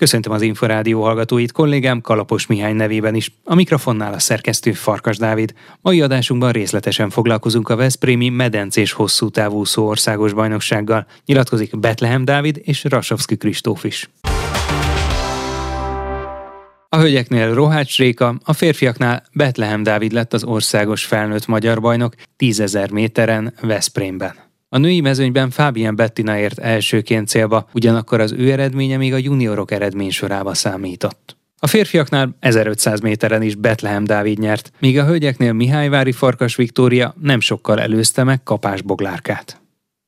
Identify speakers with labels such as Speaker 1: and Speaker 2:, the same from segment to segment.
Speaker 1: Köszöntöm az Inforádió hallgatóit, kollégám Kalapos Mihály nevében is. A mikrofonnál a szerkesztő Farkas Dávid. Mai adásunkban részletesen foglalkozunk a Veszprémi medencés hosszú távú szó országos bajnoksággal. Nyilatkozik Betlehem Dávid és Rasovski Kristóf is. A hölgyeknél Rohács Réka, a férfiaknál Betlehem Dávid lett az országos felnőtt magyar bajnok 10.000 méteren Veszprémben. A női mezőnyben Fábián Bettina ért elsőként célba, ugyanakkor az ő eredménye még a juniorok eredmény sorába számított. A férfiaknál 1500 méteren is Betlehem Dávid nyert, míg a hölgyeknél Mihályvári Farkas Viktória nem sokkal előzte meg Kapás Boglárkát.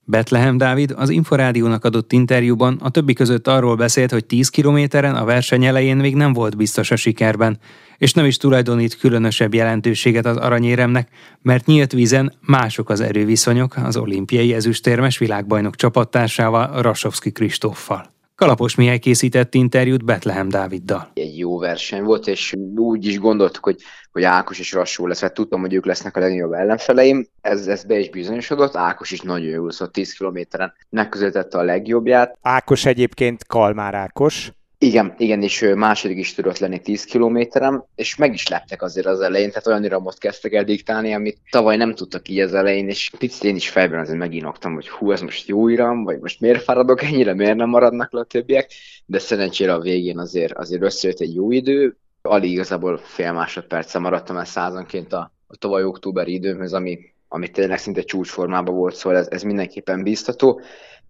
Speaker 1: Betlehem Dávid az Inforádiónak adott interjúban a többi között arról beszélt, hogy 10 kilométeren a verseny elején még nem volt biztos a sikerben, és nem is tulajdonít különösebb jelentőséget az aranyéremnek, mert nyílt vízen mások az erőviszonyok az olimpiai ezüstérmes világbajnok csapattársával, Rasovski Kristóffal. Kalapos Mihály készített interjút Betlehem Dáviddal.
Speaker 2: Egy jó verseny volt, és úgy is gondoltuk, hogy, hogy Ákos és Rassó lesz, mert tudtam, hogy ők lesznek a legnagyobb ellenfeleim. Ez, ez be is bizonyosodott, Ákos is nagyon jó úszott 10 kilométeren, megközelítette a legjobbját.
Speaker 3: Ákos egyébként Kalmár Ákos,
Speaker 2: igen, igen, és második is tudott lenni 10 kilométerem, és meg is leptek azért az elején, tehát olyan iramot kezdtek el diktálni, amit tavaly nem tudtak így az elején, és picit én is fejben azért meginoktam, hogy hú, ez most jó iram, vagy most miért fáradok ennyire, miért nem maradnak le a többiek, de szerencsére a végén azért, azért összejött egy jó idő, alig igazából fél másodperccel maradtam el százanként a, a tavaly októberi időmhöz, ami, ami tényleg szinte csúcsformában volt, szóval ez, ez mindenképpen biztató.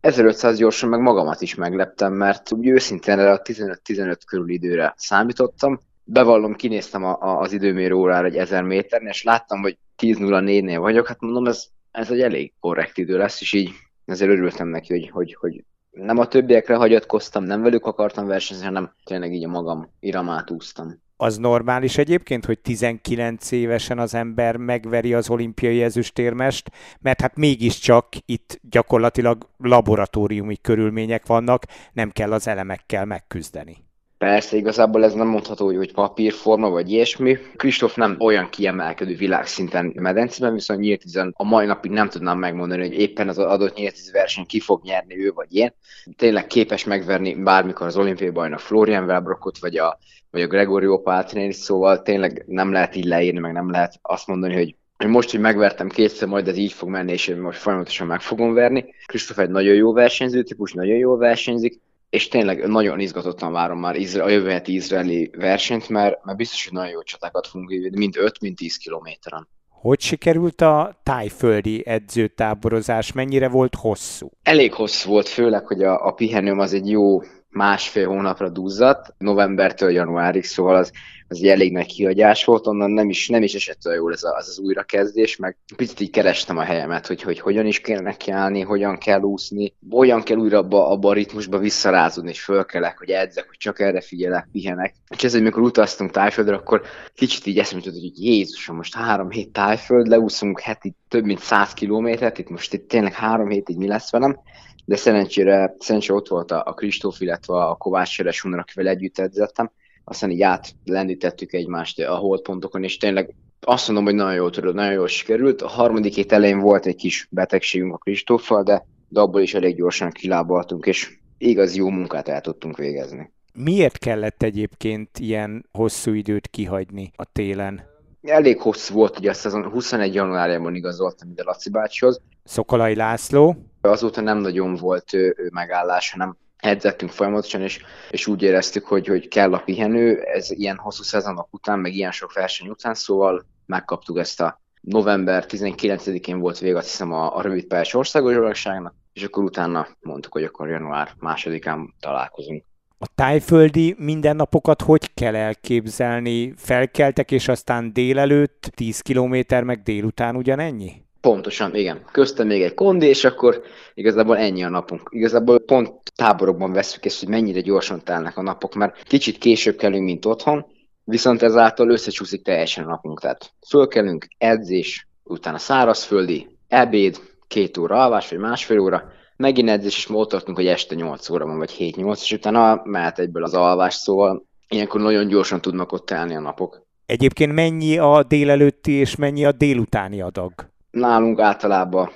Speaker 2: 1500 gyorsan meg magamat is megleptem, mert úgy őszintén erre a 15-15 körül időre számítottam. Bevallom, kinéztem a, a, az időmérő órára egy 1000 méteren, és láttam, hogy 10.04-nél vagyok, hát mondom, ez, ez egy elég korrekt idő lesz, és így ezért örültem neki, hogy, hogy, hogy nem a többiekre hagyatkoztam, nem velük akartam versenyezni, hanem tényleg így a magam iramát úsztam
Speaker 3: az normális egyébként, hogy 19 évesen az ember megveri az olimpiai ezüstérmest, mert hát mégiscsak itt gyakorlatilag laboratóriumi körülmények vannak, nem kell az elemekkel megküzdeni.
Speaker 2: Persze, igazából ez nem mondható, hogy papírforma vagy ilyesmi. Kristóf nem olyan kiemelkedő világszinten medencében, viszont nyílt a mai napig nem tudnám megmondani, hogy éppen az adott nyílt verseny ki fog nyerni ő vagy én. Tényleg képes megverni bármikor az olimpiai bajnok Florian Welbrockot, vagy a, vagy a Gregorio Pátrinét, szóval tényleg nem lehet így leírni, meg nem lehet azt mondani, hogy hogy most, hogy megvertem kétszer, majd ez így fog menni, és én most folyamatosan meg fogom verni. Kristóf egy nagyon jó versenyző típus, nagyon jó versenyzik, és tényleg nagyon izgatottan várom már a jövő heti izraeli versenyt, mert, mert biztos, hogy nagyon jó csatákat fogunk írni, mind 5, mind 10 kilométeren.
Speaker 3: Hogy sikerült a tájföldi edzőtáborozás? Mennyire volt hosszú?
Speaker 2: Elég hosszú volt, főleg, hogy a, a pihenőm az egy jó másfél hónapra duzzadt, novembertől januárig, szóval az, az egy elég nagy kihagyás volt, onnan nem is, nem is esett olyan jól ez az, az újrakezdés, meg picit így kerestem a helyemet, hogy, hogy hogyan is kell nekiállni, hogyan kell úszni, hogyan kell újra abba, abba a ritmusba visszarázódni, és fölkelek, hogy edzek, hogy csak erre figyelek, pihenek. És ez, amikor utaztunk tájföldre, akkor kicsit így eszembe jutott, hogy Jézusom, most három hét tájföld, leúszunk heti több mint száz kilométert, itt most itt tényleg három hétig mi lesz velem, de szerencsére, szerencsére ott volt a, a Kristóf, illetve a Kovács Seres akivel együtt edzettem, aztán így átlendítettük egymást a holdpontokon, és tényleg azt mondom, hogy nagyon jól tudod, nagyon jól sikerült. A harmadik hét elején volt egy kis betegségünk a Kristóffal, de, de abból is elég gyorsan kilábaltunk, és igaz jó munkát el tudtunk végezni.
Speaker 3: Miért kellett egyébként ilyen hosszú időt kihagyni a télen?
Speaker 2: Elég hosszú volt, hogy azt azon 21 januárjában igazoltam ide Laci bácsihoz.
Speaker 3: Szokolai László.
Speaker 2: Azóta nem nagyon volt ő, ő megállás, hanem edzettünk folyamatosan, és, és úgy éreztük, hogy, hogy kell a pihenő, ez ilyen hosszú szezonok után, meg ilyen sok verseny után, szóval megkaptuk ezt a november 19-én volt vége, azt hiszem, a, a rövid pályás országos bajnokságnak, és akkor utána mondtuk, hogy akkor január másodikán találkozunk.
Speaker 3: A tájföldi mindennapokat hogy kell elképzelni? Felkeltek, és aztán délelőtt 10 kilométer, meg délután ugyanennyi?
Speaker 2: Pontosan, igen. Köztem még egy kondi, és akkor igazából ennyi a napunk. Igazából pont táborokban veszük ezt, hogy mennyire gyorsan telnek a napok, mert kicsit később kellünk, mint otthon, viszont ezáltal összecsúszik teljesen a napunk. Tehát fölkelünk, edzés, utána szárazföldi, ebéd, két óra alvás, vagy másfél óra, megint edzés, és ott tartunk, hogy este 8 óra van, vagy 7-8, és utána mehet egyből az alvás, szóval ilyenkor nagyon gyorsan tudnak ott telni a napok.
Speaker 3: Egyébként mennyi a délelőtti és mennyi a délutáni adag?
Speaker 2: Nálunk általában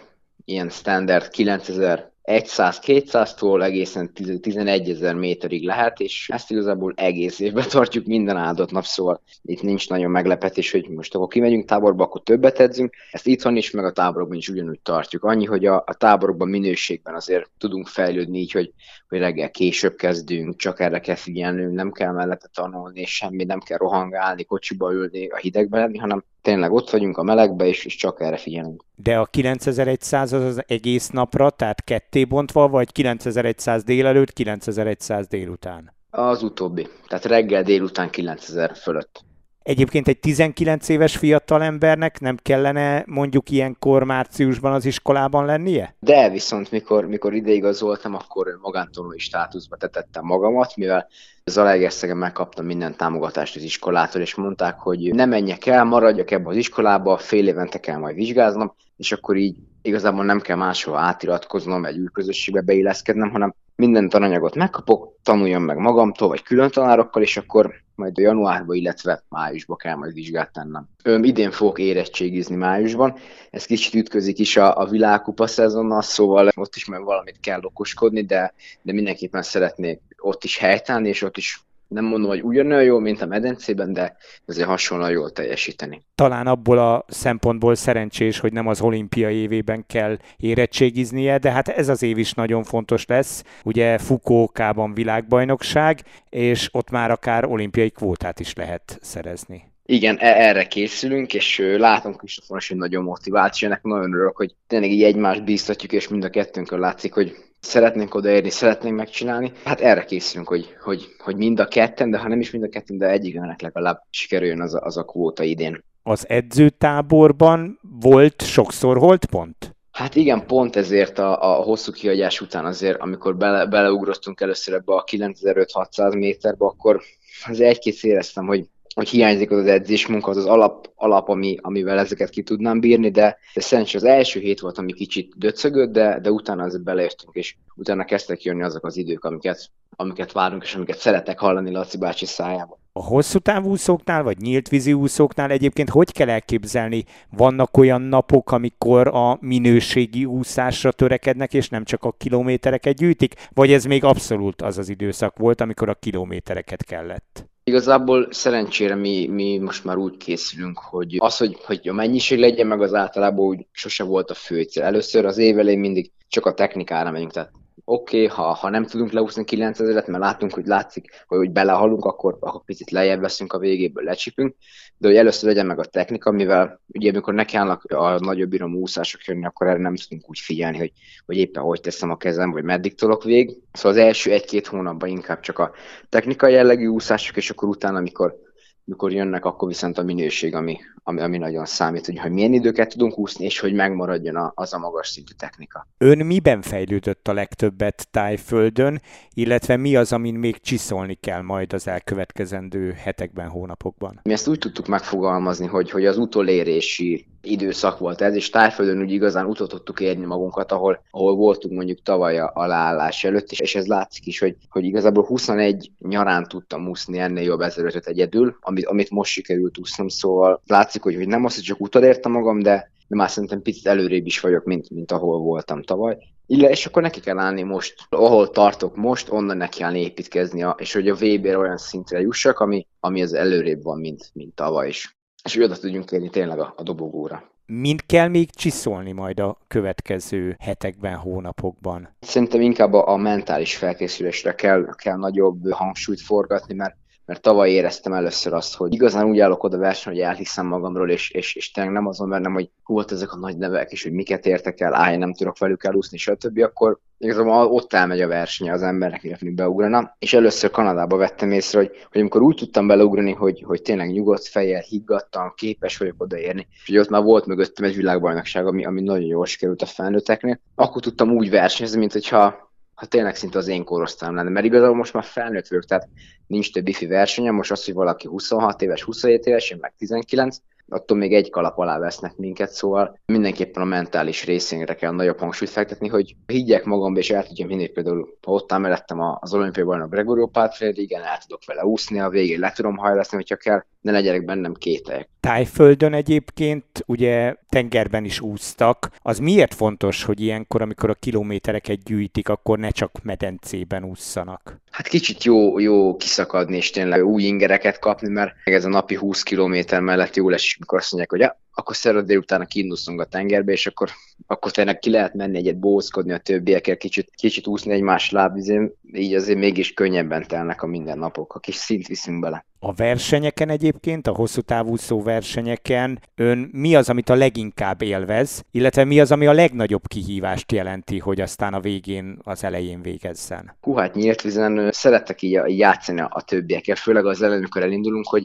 Speaker 2: ilyen standard 9000 100-200-tól egészen 11 ezer méterig lehet, és ezt igazából egész évben tartjuk minden áldott nap, szóval itt nincs nagyon meglepetés, hogy most akkor kimegyünk táborba, akkor többet edzünk. Ezt itthon is, meg a táborokban is ugyanúgy tartjuk. Annyi, hogy a, a táborokban minőségben azért tudunk fejlődni így, hogy, hogy reggel később kezdünk, csak erre kell figyelnünk, nem kell mellette tanulni, semmi, nem kell rohangálni, kocsiba ülni, a hidegben lenni, hanem tényleg ott vagyunk a melegbe, és, és csak erre figyelünk.
Speaker 3: De a 9100 az az egész napra, tehát ketté bontva, vagy 9100 délelőtt, 9100 délután?
Speaker 2: Az utóbbi. Tehát reggel délután 9000 fölött.
Speaker 3: Egyébként egy 19 éves fiatal embernek nem kellene mondjuk ilyenkor márciusban az iskolában lennie?
Speaker 2: De viszont mikor, mikor ideigazoltam, akkor magántanulói státuszba tetettem magamat, mivel Zalaegerszegen megkaptam minden támogatást az iskolától, és mondták, hogy ne menjek el, maradjak ebbe az iskolába, fél évente kell majd vizsgáznom, és akkor így igazából nem kell máshol átiratkoznom, egy űrközösségbe beilleszkednem, hanem minden tananyagot megkapok, tanuljam meg magamtól, vagy külön tanárokkal, és akkor majd a januárban, illetve májusban kell majd vizsgát tennem. Ön idén fogok érettségizni májusban, ez kicsit ütközik is a, a világkupa szezonnal, szóval ott is meg valamit kell okoskodni, de, de mindenképpen szeretnék ott is helytállni, és ott is nem mondom, hogy ugyanolyan jó, mint a medencében, de azért hasonlóan jól teljesíteni.
Speaker 3: Talán abból a szempontból szerencsés, hogy nem az olimpia évében kell érettségiznie, de hát ez az év is nagyon fontos lesz. Ugye Fukuokában világbajnokság, és ott már akár olimpiai kvótát is lehet szerezni.
Speaker 2: Igen, e- erre készülünk, és látom Kristófon hogy nagyon motivált, és ennek nagyon örülök, hogy tényleg így egymást bíztatjuk, és mind a kettőnkön látszik, hogy szeretnénk odaérni, szeretnénk megcsinálni. Hát erre készülünk, hogy, hogy, hogy mind a ketten, de ha nem is mind a ketten, de egyiknek legalább sikerüljön az a, az a kvóta idén.
Speaker 3: Az edzőtáborban volt sokszor holdpont?
Speaker 2: Hát igen, pont ezért a, a hosszú kihagyás után azért, amikor bele, beleugrottunk először ebbe a 9500 méterbe, akkor az egy-két éreztem, hogy hogy hiányzik az, az edzésmunka, az az alap, alap ami, amivel ezeket ki tudnám bírni, de, de szerintem az első hét volt, ami kicsit döcögött, de, de utána azért beleértünk, és utána kezdtek jönni azok az idők, amiket, amiket várunk, és amiket szeretek hallani Laci bácsi szájába.
Speaker 3: A hosszú távúszóknál, vagy nyílt vízi úszóknál egyébként hogy kell elképzelni? Vannak olyan napok, amikor a minőségi úszásra törekednek, és nem csak a kilométereket gyűjtik? Vagy ez még abszolút az az időszak volt, amikor a kilométereket kellett?
Speaker 2: Igazából szerencsére mi, mi most már úgy készülünk, hogy az, hogy, hogy a mennyiség legyen, meg az általában úgy sose volt a fő cél. Először az év elején mindig csak a technikára megyünk, tehát oké, okay, ha, ha nem tudunk leúszni 9000-et, mert látunk, hogy látszik, hogy, hogy belehalunk, akkor, akkor picit lejjebb veszünk a végéből, lecsipünk, de hogy először legyen meg a technika, mivel ugye amikor nekiállnak a nagyobb irom úszások jönni, akkor erre nem tudunk úgy figyelni, hogy, hogy éppen hogy teszem a kezem, vagy meddig tolok vég. Szóval az első egy-két hónapban inkább csak a technikai jellegű úszások, és akkor utána, amikor mikor jönnek, akkor viszont a minőség, ami, ami, ami nagyon számít, hogy, hogy milyen időket tudunk úszni, és hogy megmaradjon az a magas szintű technika.
Speaker 3: Ön miben fejlődött a legtöbbet tájföldön, illetve mi az, amin még csiszolni kell majd az elkövetkezendő hetekben, hónapokban?
Speaker 2: Mi ezt úgy tudtuk megfogalmazni, hogy, hogy az utolérési időszak volt ez, és tájföldön úgy igazán utat tudtuk érni magunkat, ahol, ahol voltunk mondjuk tavaly a aláállás előtt, és, és ez látszik is, hogy, hogy igazából 21 nyarán tudtam úszni ennél jobb ezelőttet egyedül, amit, amit most sikerült úsznom, szóval látszik, hogy, hogy nem az, hogy csak utat értem magam, de, de már szerintem picit előrébb is vagyok, mint, mint ahol voltam tavaly. Ille, és akkor neki kell állni most, ahol tartok most, onnan neki kell építkezni, és hogy a Weber olyan szintre jussak, ami, ami az előrébb van, mint, mint tavaly is és hogy oda tudjunk érni tényleg a, a dobogóra.
Speaker 3: Mind kell még csiszolni majd a következő hetekben, hónapokban?
Speaker 2: Szerintem inkább a, a mentális felkészülésre kell, kell nagyobb hangsúlyt forgatni, mert mert tavaly éreztem először azt, hogy igazán úgy állok oda verseny, hogy elhiszem magamról, és, és, és tényleg nem azon bennem, hogy volt ezek a nagy nevek, és hogy miket értek el, állj, nem tudok velük elúszni, stb., akkor igazából ott elmegy a verseny az embernek, illetve beugrana. És először Kanadába vettem észre, hogy, hogy amikor úgy tudtam beleugrani, hogy, hogy tényleg nyugodt fejjel, higgadtan, képes vagyok odaérni, és hogy ott már volt mögöttem egy világbajnokság, ami, ami nagyon jól sikerült a felnőtteknél, akkor tudtam úgy versenyezni, mint hogyha ha tényleg szinte az én korosztályom lenne, mert igazából most már felnőtt vagyok, tehát nincs több ifi versenye, most az, hogy valaki 26 éves, 27 éves, én meg 19, attól még egy kalap alá vesznek minket, szóval mindenképpen a mentális részénre kell nagyobb hangsúlyt fektetni, hogy higgyek magamba, és el tudjam hinni, például ha ott mellettem az olimpiai bajnok Gregorio Pátfred, igen, el tudok vele úszni, a végén le tudom hajlászni, hogyha kell, ne legyenek bennem kételyek.
Speaker 3: Tájföldön egyébként ugye tengerben is úsztak. Az miért fontos, hogy ilyenkor, amikor a kilométereket gyűjtik, akkor ne csak medencében ússzanak?
Speaker 2: Hát kicsit jó, jó kiszakadni és tényleg új ingereket kapni, mert ez a napi 20 kilométer mellett jó lesz, mikor azt mondják, hogy ja, akkor szerda délután kiindulszunk a tengerbe, és akkor, akkor tényleg ki lehet menni egyet bózkodni a többiekkel, kicsit, kicsit úszni egymás lábvizén, így azért mégis könnyebben telnek a mindennapok, a kis szint viszünk bele.
Speaker 3: A versenyeken egyébként, a hosszú távúszó versenyeken ön mi az, amit a leginkább élvez, illetve mi az, ami a legnagyobb kihívást jelenti, hogy aztán a végén, az elején végezzen?
Speaker 2: Hú, hát nyílt vizen szeretek így játszani a többiekkel, főleg az elején, amikor elindulunk, hogy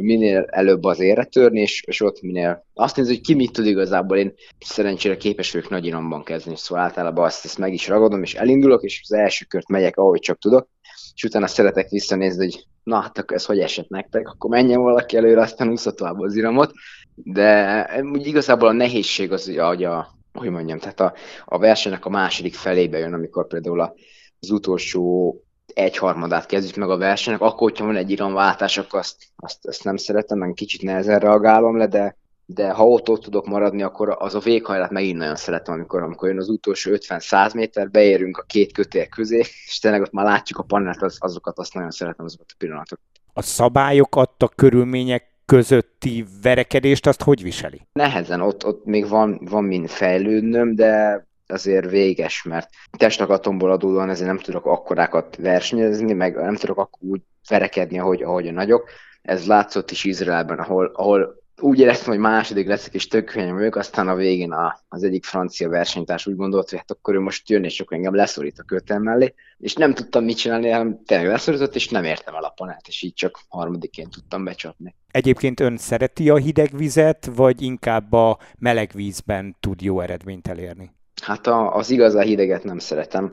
Speaker 2: hogy minél előbb az érre törni, és, és ott minél azt nézni, hogy ki mit tud igazából. Én szerencsére képes vagyok nagy inomban kezdeni, szóval általában azt, ezt meg is ragadom, és elindulok, és az első kört megyek, ahogy csak tudok, és utána szeretek visszanézni, hogy na hát akkor ez hogy esett nektek, akkor menjen valaki előre, aztán úszza tovább az iramot. De úgy igazából a nehézség az, hogy a, hogy mondjam, tehát a, a versenynek a második felébe jön, amikor például a, az utolsó egyharmadát kezdjük meg a versenynek, akkor, hogyha van egy iramváltás, akkor azt, azt, azt nem szeretem, meg kicsit nehezen reagálom le, de, de ha ott, ott tudok maradni, akkor az a véghajlát megint nagyon szeretem, amikor, amikor jön az utolsó 50-100 méter, beérünk a két kötél közé, és tényleg ott már látjuk a panelt, az, azokat azt nagyon szeretem, azokat a pillanatokat.
Speaker 3: A szabályok adta körülmények közötti verekedést azt hogy viseli?
Speaker 2: Nehezen, ott, ott még van, van mind fejlődnöm, de azért véges, mert testakatomból adódóan ezért nem tudok akkorákat versenyezni, meg nem tudok akkor úgy verekedni, ahogy, ahogy a nagyok. Ez látszott is Izraelben, ahol, ahol úgy éreztem, hogy második leszek, és tök könnyű vagyok, aztán a végén a, az egyik francia versenytárs úgy gondolt, hogy hát akkor ő most jön, és akkor engem leszorít a kötelem mellé, és nem tudtam mit csinálni, hanem tényleg leszorított, és nem értem el a panelt, és így csak harmadiként tudtam becsapni.
Speaker 3: Egyébként ön szereti a hideg vizet, vagy inkább a meleg vízben tud jó eredményt elérni?
Speaker 2: Hát a, az igazán hideget nem szeretem.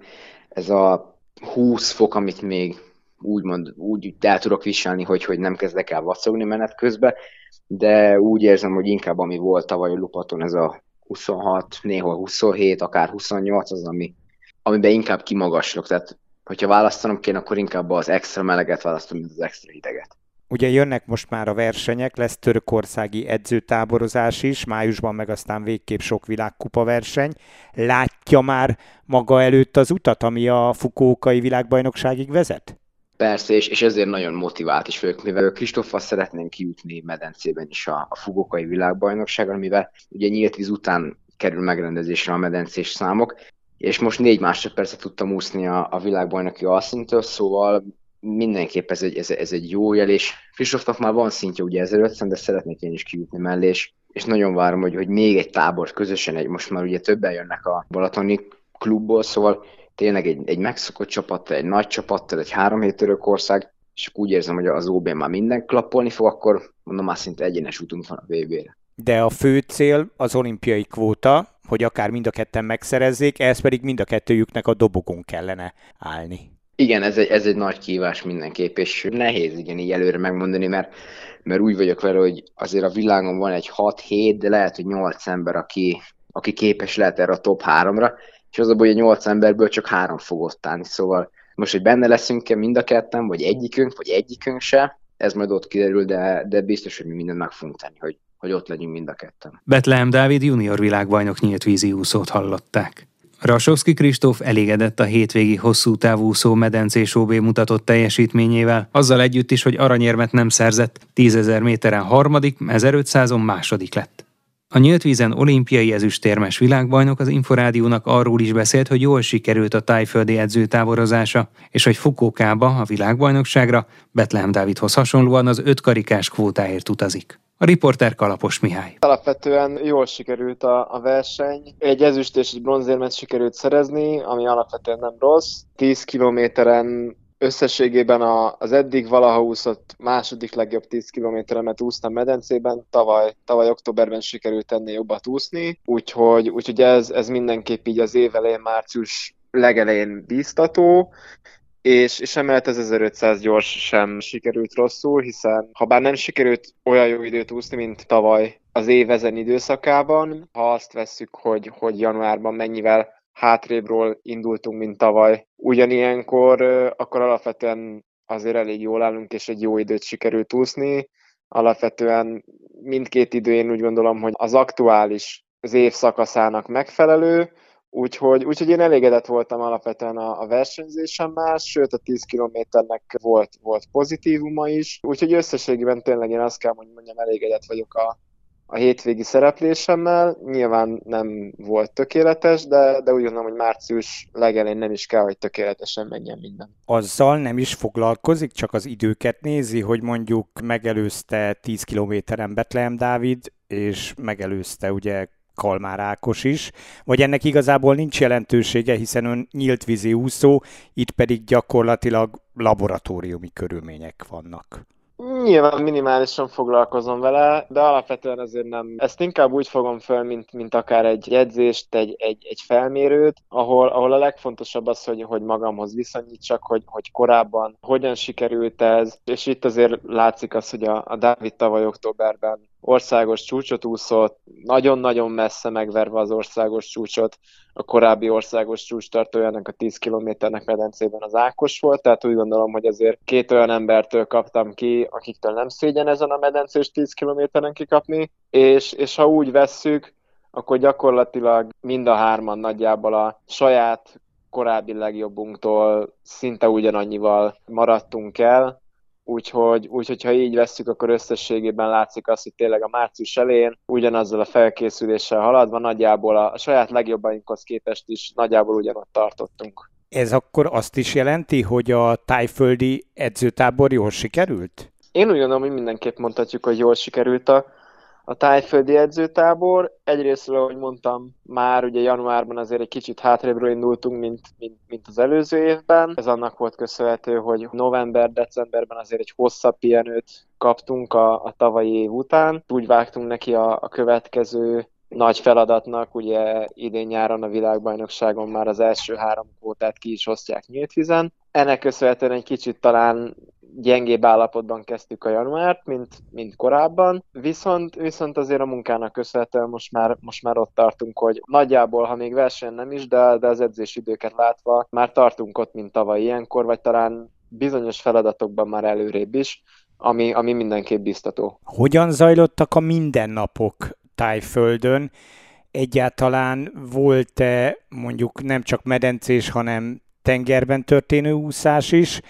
Speaker 2: Ez a 20 fok, amit még úgymond úgy el tudok viselni, hogy, hogy nem kezdek el vacogni menet közben, de úgy érzem, hogy inkább ami volt tavaly a Lupaton, ez a 26, néhol 27, akár 28 az, ami, amiben inkább kimagaslok. Tehát, hogyha választanom kéne, akkor inkább az extra meleget választom, mint az extra hideget.
Speaker 3: Ugye jönnek most már a versenyek, lesz törökországi edzőtáborozás is, májusban meg aztán végképp sok világkupa verseny. Látja már maga előtt az utat, ami a Fukókai világbajnokságig vezet?
Speaker 2: Persze, és, és ezért nagyon motivált is vagyok, mivel Kristoffal szeretnénk kijutni medencében is a, a Fugókai világbajnokságon, mivel ugye nyílt víz után kerül megrendezésre a medencés számok, és most négy másodpercet tudtam úszni a, a világbajnoki alszintől, szóval mindenképp ez egy, ez, ez egy jó jel, és Kristófnak már van szintje ugye 1500, de szeretnék én is kijutni mellé, és, és nagyon várom, hogy, hogy még egy tábor közösen, egy, most már ugye többen jönnek a Balatoni klubból, szóval tényleg egy, egy megszokott csapattal, egy nagy csapattal, egy három hét Törökország, és úgy érzem, hogy az ob már minden klappolni fog, akkor mondom már szinte egyenes útunk van a VB-re.
Speaker 3: De a fő cél az olimpiai kvóta, hogy akár mind a ketten megszerezzék, ez pedig mind a kettőjüknek a dobogón kellene állni.
Speaker 2: Igen, ez egy, ez egy nagy kívás mindenképp, és nehéz igen így előre megmondani, mert, mert úgy vagyok vele, hogy azért a világon van egy 6-7, de lehet, hogy 8 ember, aki, aki képes lehet erre a top 3-ra, és az a baj, hogy a 8 emberből csak három fog ott állni, szóval most, hogy benne leszünk-e mind a ketten, vagy egyikünk, vagy egyikünk se, ez majd ott kiderül, de, de biztos, hogy mi mindent meg fogunk tenni, hogy, hogy ott legyünk mind a ketten.
Speaker 1: Betlehem Dávid junior világbajnok nyílt vízi úszót hallották. Rasowski Kristóf elégedett a hétvégi hosszú távúszó medencés OB mutatott teljesítményével, azzal együtt is, hogy aranyérmet nem szerzett, 10.000 méteren harmadik, 1500-on második lett. A nyílt vízen olimpiai ezüstérmes világbajnok az Inforádiónak arról is beszélt, hogy jól sikerült a tájföldi edző távorozása, és hogy Fukókába, a világbajnokságra Betlehem Dávidhoz hasonlóan az öt karikás kvótáért utazik. A riporter Kalapos Mihály.
Speaker 4: Alapvetően jól sikerült a, a verseny. Egy ezüst és egy bronzérmet sikerült szerezni, ami alapvetően nem rossz. 10 kilométeren összességében az eddig valaha úszott második legjobb 10 kilométeremet úsztam medencében, tavaly, tavaly októberben sikerült ennél jobbat úszni, úgyhogy, úgyhogy ez, ez mindenképp így az év elején, március legelején bíztató, és, és emellett az 1500 gyors sem sikerült rosszul, hiszen ha bár nem sikerült olyan jó időt úszni, mint tavaly az év ezen időszakában, ha azt vesszük, hogy, hogy januárban mennyivel hátrébről indultunk, mint tavaly, ugyanilyenkor, akkor alapvetően azért elég jól állunk, és egy jó időt sikerült úszni. alapvetően mindkét idő én úgy gondolom, hogy az aktuális az év szakaszának megfelelő, Úgyhogy, úgyhogy én elégedett voltam alapvetően a, a versenyzésemmel, sőt a 10 kilométernek volt, volt pozitívuma is, úgyhogy összességében tényleg én azt kell, hogy mondjam, elégedett vagyok a, a hétvégi szereplésemmel. Nyilván nem volt tökéletes, de, de úgy gondolom, hogy március legelején nem is kell, hogy tökéletesen menjen minden.
Speaker 3: Azzal nem is foglalkozik, csak az időket nézi, hogy mondjuk megelőzte 10 kilométeren Betlehem Dávid, és megelőzte ugye Kalmár Ákos is, vagy ennek igazából nincs jelentősége, hiszen ön nyílt vízi úszó, itt pedig gyakorlatilag laboratóriumi körülmények vannak.
Speaker 4: Nyilván minimálisan foglalkozom vele, de alapvetően azért nem. Ezt inkább úgy fogom föl, mint, mint akár egy jegyzést, egy, egy, egy felmérőt, ahol, ahol a legfontosabb az, hogy, hogy magamhoz viszonyítsak, hogy, hogy korábban hogyan sikerült ez, és itt azért látszik az, hogy a, a Dávid tavaly októberben országos csúcsot úszott, nagyon-nagyon messze megverve az országos csúcsot, a korábbi országos csúcs tartójának a 10 kilométernek medencében az Ákos volt, tehát úgy gondolom, hogy azért két olyan embertől kaptam ki, akiktől nem szégyen ezen a medencés 10 kilométeren kikapni, és, és ha úgy vesszük, akkor gyakorlatilag mind a hárman nagyjából a saját korábbi legjobbunktól szinte ugyanannyival maradtunk el, Úgyhogy, úgyhogy ha így vesszük, akkor összességében látszik az, hogy tényleg a március elején ugyanazzal a felkészüléssel haladva nagyjából a, a saját legjobbainkhoz képest is nagyjából ugyanott tartottunk.
Speaker 3: Ez akkor azt is jelenti, hogy a tájföldi edzőtábor jól sikerült?
Speaker 4: Én úgy gondolom, hogy mindenképp mondhatjuk, hogy jól sikerült a, a tájföldi edzőtábor. Egyrészt, ahogy mondtam, már ugye januárban azért egy kicsit hátrébről indultunk, mint, mint, mint az előző évben. Ez annak volt köszönhető, hogy november-decemberben azért egy hosszabb pihenőt kaptunk a, a tavalyi év után. Úgy vágtunk neki a, a következő nagy feladatnak, ugye idén nyáron a világbajnokságon már az első három kvótát ki is osztják nyílt vizen. Ennek köszönhetően egy kicsit talán gyengébb állapotban kezdtük a januárt, mint, mint korábban, viszont, viszont azért a munkának köszönhetően most már, most már ott tartunk, hogy nagyjából, ha még verseny nem is, de, de az edzésidőket látva már tartunk ott, mint tavaly ilyenkor, vagy talán bizonyos feladatokban már előrébb is, ami, ami mindenképp biztató.
Speaker 3: Hogyan zajlottak a mindennapok Tájföldön? Egyáltalán volt-e mondjuk nem csak medencés, hanem tengerben történő úszás is,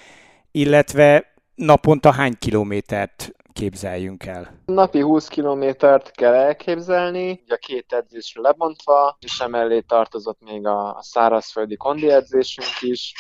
Speaker 3: illetve naponta hány kilométert képzeljünk el?
Speaker 4: Napi 20 kilométert kell elképzelni, a két edzésre lebontva, és emellé tartozott még a szárazföldi kondi edzésünk is,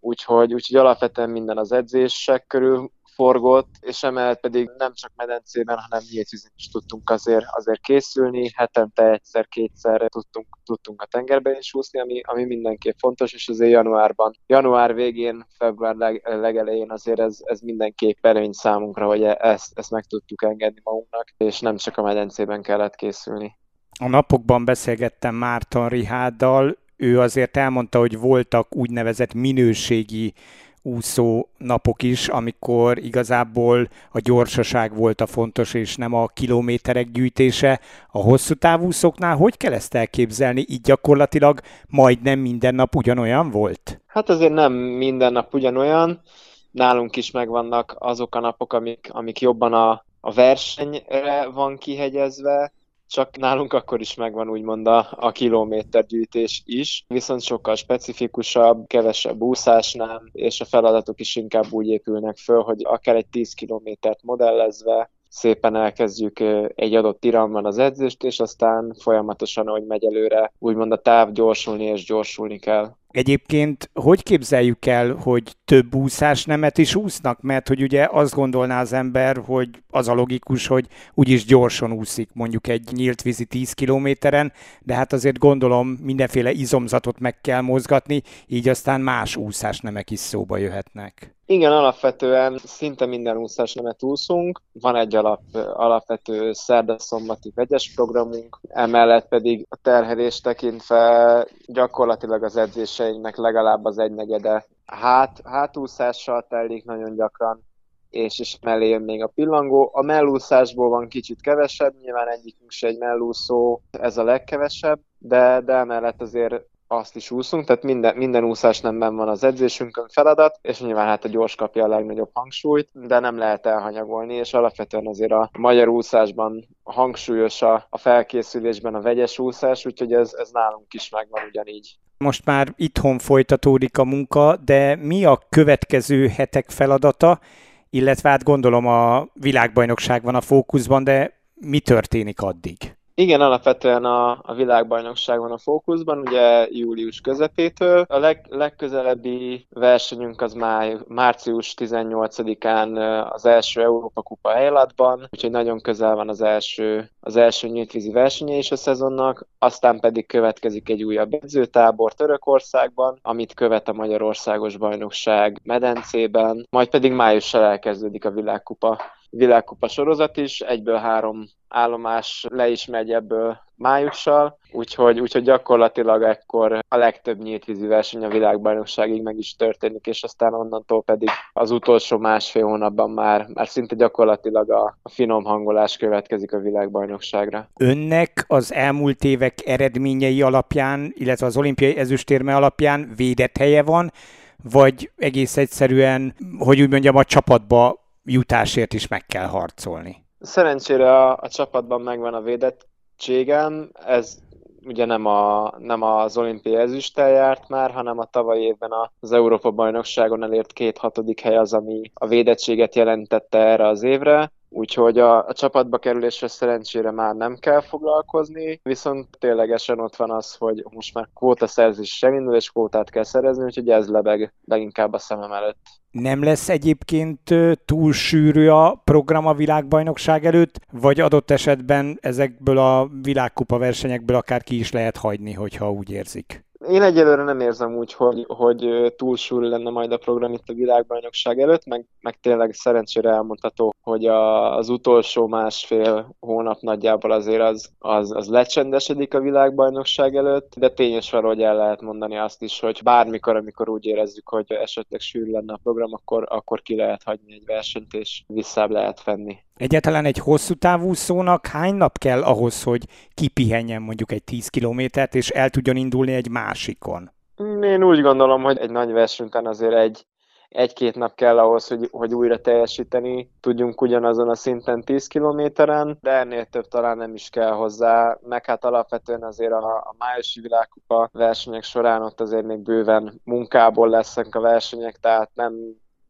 Speaker 4: úgyhogy, úgyhogy alapvetően minden az edzések körül forgott, és emellett pedig nem csak medencében, hanem nyílt is tudtunk azért, azért készülni, hetente egyszer-kétszer tudtunk, tudtunk a tengerben is úszni, ami, ami mindenképp fontos, és azért januárban, január végén, február leg, legelején azért ez, ez mindenképp előny számunkra, hogy ezt, ezt meg tudtuk engedni magunknak, és nem csak a medencében kellett készülni.
Speaker 3: A napokban beszélgettem Márton Riháddal, ő azért elmondta, hogy voltak úgynevezett minőségi úszó napok is, amikor igazából a gyorsaság volt a fontos, és nem a kilométerek gyűjtése. A hosszú távúszóknál hogy kell ezt elképzelni? Így gyakorlatilag majdnem minden nap ugyanolyan volt?
Speaker 4: Hát azért nem minden nap ugyanolyan. Nálunk is megvannak azok a napok, amik, amik jobban a, a versenyre van kihegyezve, csak nálunk akkor is megvan úgymond a, a kilométergyűjtés is, viszont sokkal specifikusabb, kevesebb úszásnál, és a feladatok is inkább úgy épülnek föl, hogy akár egy 10 kilométert modellezve, szépen elkezdjük egy adott iramban az edzést, és aztán folyamatosan, ahogy megy előre, úgymond a táv gyorsulni és gyorsulni kell.
Speaker 3: Egyébként hogy képzeljük el, hogy több úszás nemet is úsznak? Mert hogy ugye azt gondolná az ember, hogy az a logikus, hogy úgyis gyorsan úszik mondjuk egy nyílt vízi 10 kilométeren, de hát azért gondolom mindenféle izomzatot meg kell mozgatni, így aztán más úszás nemek is szóba jöhetnek.
Speaker 4: Igen, alapvetően szinte minden úszás nemet úszunk. Van egy alap, alapvető szerda-szombati vegyes programunk, emellett pedig a terhelés tekintve gyakorlatilag az edzéseinknek legalább az egynegyede hát, hátúszással telik nagyon gyakran, és, és mellé jön még a pillangó. A mellúszásból van kicsit kevesebb, nyilván egyikünk se egy mellúszó, ez a legkevesebb, de, de emellett azért azt is úszunk, tehát minden, minden úszás nemben van az edzésünkön feladat, és nyilván hát a gyors kapja a legnagyobb hangsúlyt, de nem lehet elhanyagolni, és alapvetően azért a magyar úszásban hangsúlyos a, a felkészülésben a vegyes úszás, úgyhogy ez, ez nálunk is megvan ugyanígy.
Speaker 3: Most már itthon folytatódik a munka, de mi a következő hetek feladata, illetve hát gondolom a világbajnogság van a fókuszban, de mi történik addig?
Speaker 4: Igen, alapvetően a, a világbajnokság a fókuszban, ugye július közepétől. A leg, legközelebbi versenyünk az máj, március 18-án az első Európa Kupa Eilatban, úgyhogy nagyon közel van az első, az első nyíltvízi versenye is a szezonnak, aztán pedig következik egy újabb edzőtábor Törökországban, amit követ a Magyarországos Bajnokság medencében, majd pedig májussal elkezdődik a világkupa világkupa sorozat is, egyből három állomás le is megy ebből májussal, úgyhogy, úgyhogy gyakorlatilag ekkor a legtöbb nyílt vízi verseny a világbajnokságig meg is történik, és aztán onnantól pedig az utolsó másfél hónapban már, már szinte gyakorlatilag a, a finom hangolás következik a világbajnokságra.
Speaker 3: Önnek az elmúlt évek eredményei alapján, illetve az olimpiai ezüstérme alapján védett helye van, vagy egész egyszerűen, hogy úgy mondjam, a csapatba jutásért is meg kell harcolni.
Speaker 4: Szerencsére a, a csapatban megvan a védettségem, ez ugye nem, a, nem az olimpiai ezüsttel járt már, hanem a tavaly évben az Európa bajnokságon elért két hatodik hely az, ami a védettséget jelentette erre az évre. Úgyhogy a, a csapatba kerülésre szerencsére már nem kell foglalkozni, viszont ténylegesen ott van az, hogy most már kvóta szerzés sem indul, és kvótát kell szerezni, úgyhogy ez lebeg leginkább a szemem előtt.
Speaker 3: Nem lesz egyébként túl sűrű a program a világbajnokság előtt, vagy adott esetben ezekből a világkupa versenyekből akár ki is lehet hagyni, hogyha úgy érzik?
Speaker 4: Én egyelőre nem érzem úgy, hogy, hogy túlsúly lenne majd a program itt a világbajnokság előtt, meg, meg tényleg szerencsére elmondható, hogy a, az utolsó másfél hónap nagyjából azért az, az, az lecsendesedik a világbajnokság előtt, de tényes hogy el lehet mondani azt is, hogy bármikor, amikor úgy érezzük, hogy esetleg sűrű lenne a program, akkor, akkor ki lehet hagyni egy versenyt, és visszább lehet fenni.
Speaker 3: Egyáltalán egy hosszú távú szónak hány nap kell ahhoz, hogy kipihenjen mondjuk egy 10 kilométert, és el tudjon indulni egy másikon?
Speaker 4: Én úgy gondolom, hogy egy nagy verseny után azért egy, egy-két nap kell ahhoz, hogy, hogy újra teljesíteni tudjunk ugyanazon a szinten 10 kilométeren, de ennél több talán nem is kell hozzá, meg hát alapvetően azért a, a májusi világkupa versenyek során ott azért még bőven munkából lesznek a versenyek, tehát nem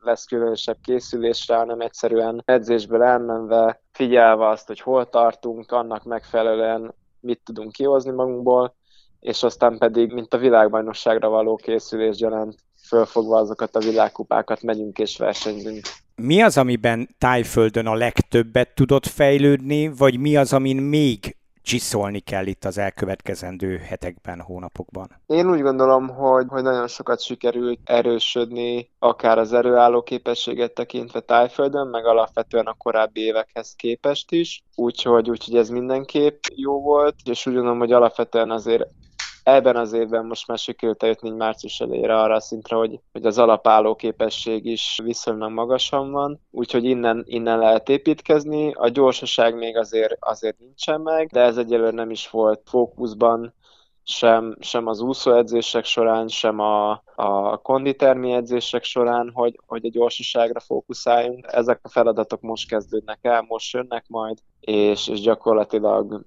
Speaker 4: lesz különösebb készülésre, hanem egyszerűen edzésből elmenve, figyelve azt, hogy hol tartunk, annak megfelelően mit tudunk kihozni magunkból, és aztán pedig, mint a világbajnokságra való készülés gyanánt, fölfogva azokat a világkupákat megyünk és versenyzünk.
Speaker 3: Mi az, amiben Tájföldön a legtöbbet tudott fejlődni, vagy mi az, amin még csiszolni kell itt az elkövetkezendő hetekben, hónapokban?
Speaker 4: Én úgy gondolom, hogy, hogy nagyon sokat sikerült erősödni, akár az erőálló képességet tekintve Tájföldön, meg alapvetően a korábbi évekhez képest is, úgyhogy, úgyhogy ez mindenképp jó volt, és úgy gondolom, hogy alapvetően azért ebben az évben most már sikerült eljutni március elejére arra a szintre, hogy, hogy az alapálló képesség is viszonylag magasan van, úgyhogy innen, innen lehet építkezni. A gyorsaság még azért, azért nincsen meg, de ez egyelőre nem is volt fókuszban, sem, sem az úszóedzések során, sem a, a konditermi edzések során, hogy, hogy a gyorsaságra fókuszáljunk. Ezek a feladatok most kezdődnek el, most jönnek majd, és, és gyakorlatilag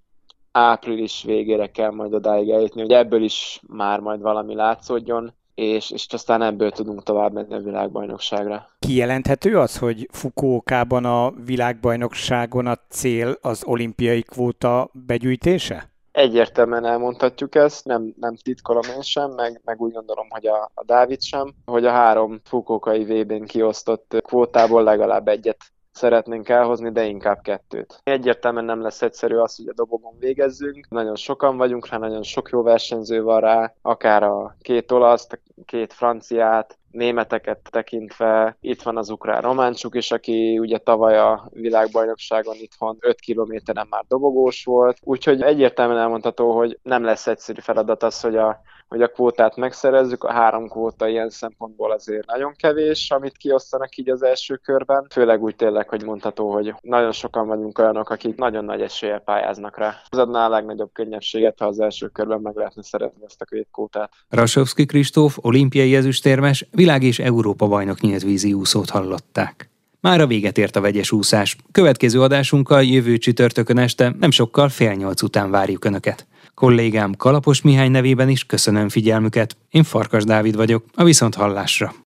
Speaker 4: április végére kell majd odáig eljutni, hogy ebből is már majd valami látszódjon, és, és aztán ebből tudunk tovább menni a világbajnokságra.
Speaker 3: Kijelenthető az, hogy Fukuokában a világbajnokságon a cél az olimpiai kvóta begyűjtése?
Speaker 4: Egyértelműen elmondhatjuk ezt, nem, nem titkolom én sem, meg, meg úgy gondolom, hogy a, a Dávid sem, hogy a három Fukuokai VB-n kiosztott kvótából legalább egyet szeretnénk elhozni, de inkább kettőt. Egyértelműen nem lesz egyszerű az, hogy a dobogon végezzünk. Nagyon sokan vagyunk rá, nagyon sok jó versenyző van rá, akár a két olaszt, két franciát, németeket tekintve itt van az ukrán románcsuk is, aki ugye tavaly a világbajnokságon itthon 5 kilométeren már dobogós volt, úgyhogy egyértelműen elmondható, hogy nem lesz egyszerű feladat az, hogy a hogy a kvótát megszerezzük. A három kvóta ilyen szempontból azért nagyon kevés, amit kiosztanak így az első körben. Főleg úgy tényleg, hogy mondható, hogy nagyon sokan vagyunk olyanok, akik nagyon nagy eséllyel pályáznak rá. Ez adná a legnagyobb könnyebbséget, ha az első körben meg lehetne szerezni ezt a két kvótát.
Speaker 1: Rasovski Kristóf, olimpiai ezüstérmes, világ és Európa bajnok nyílt vízi úszót hallották. Már a véget ért a vegyes úszás. Következő adásunkkal jövő csütörtökön este nem sokkal fél nyolc után várjuk Önöket. Kollégám Kalapos Mihály nevében is köszönöm figyelmüket. Én Farkas Dávid vagyok, a Viszont Hallásra.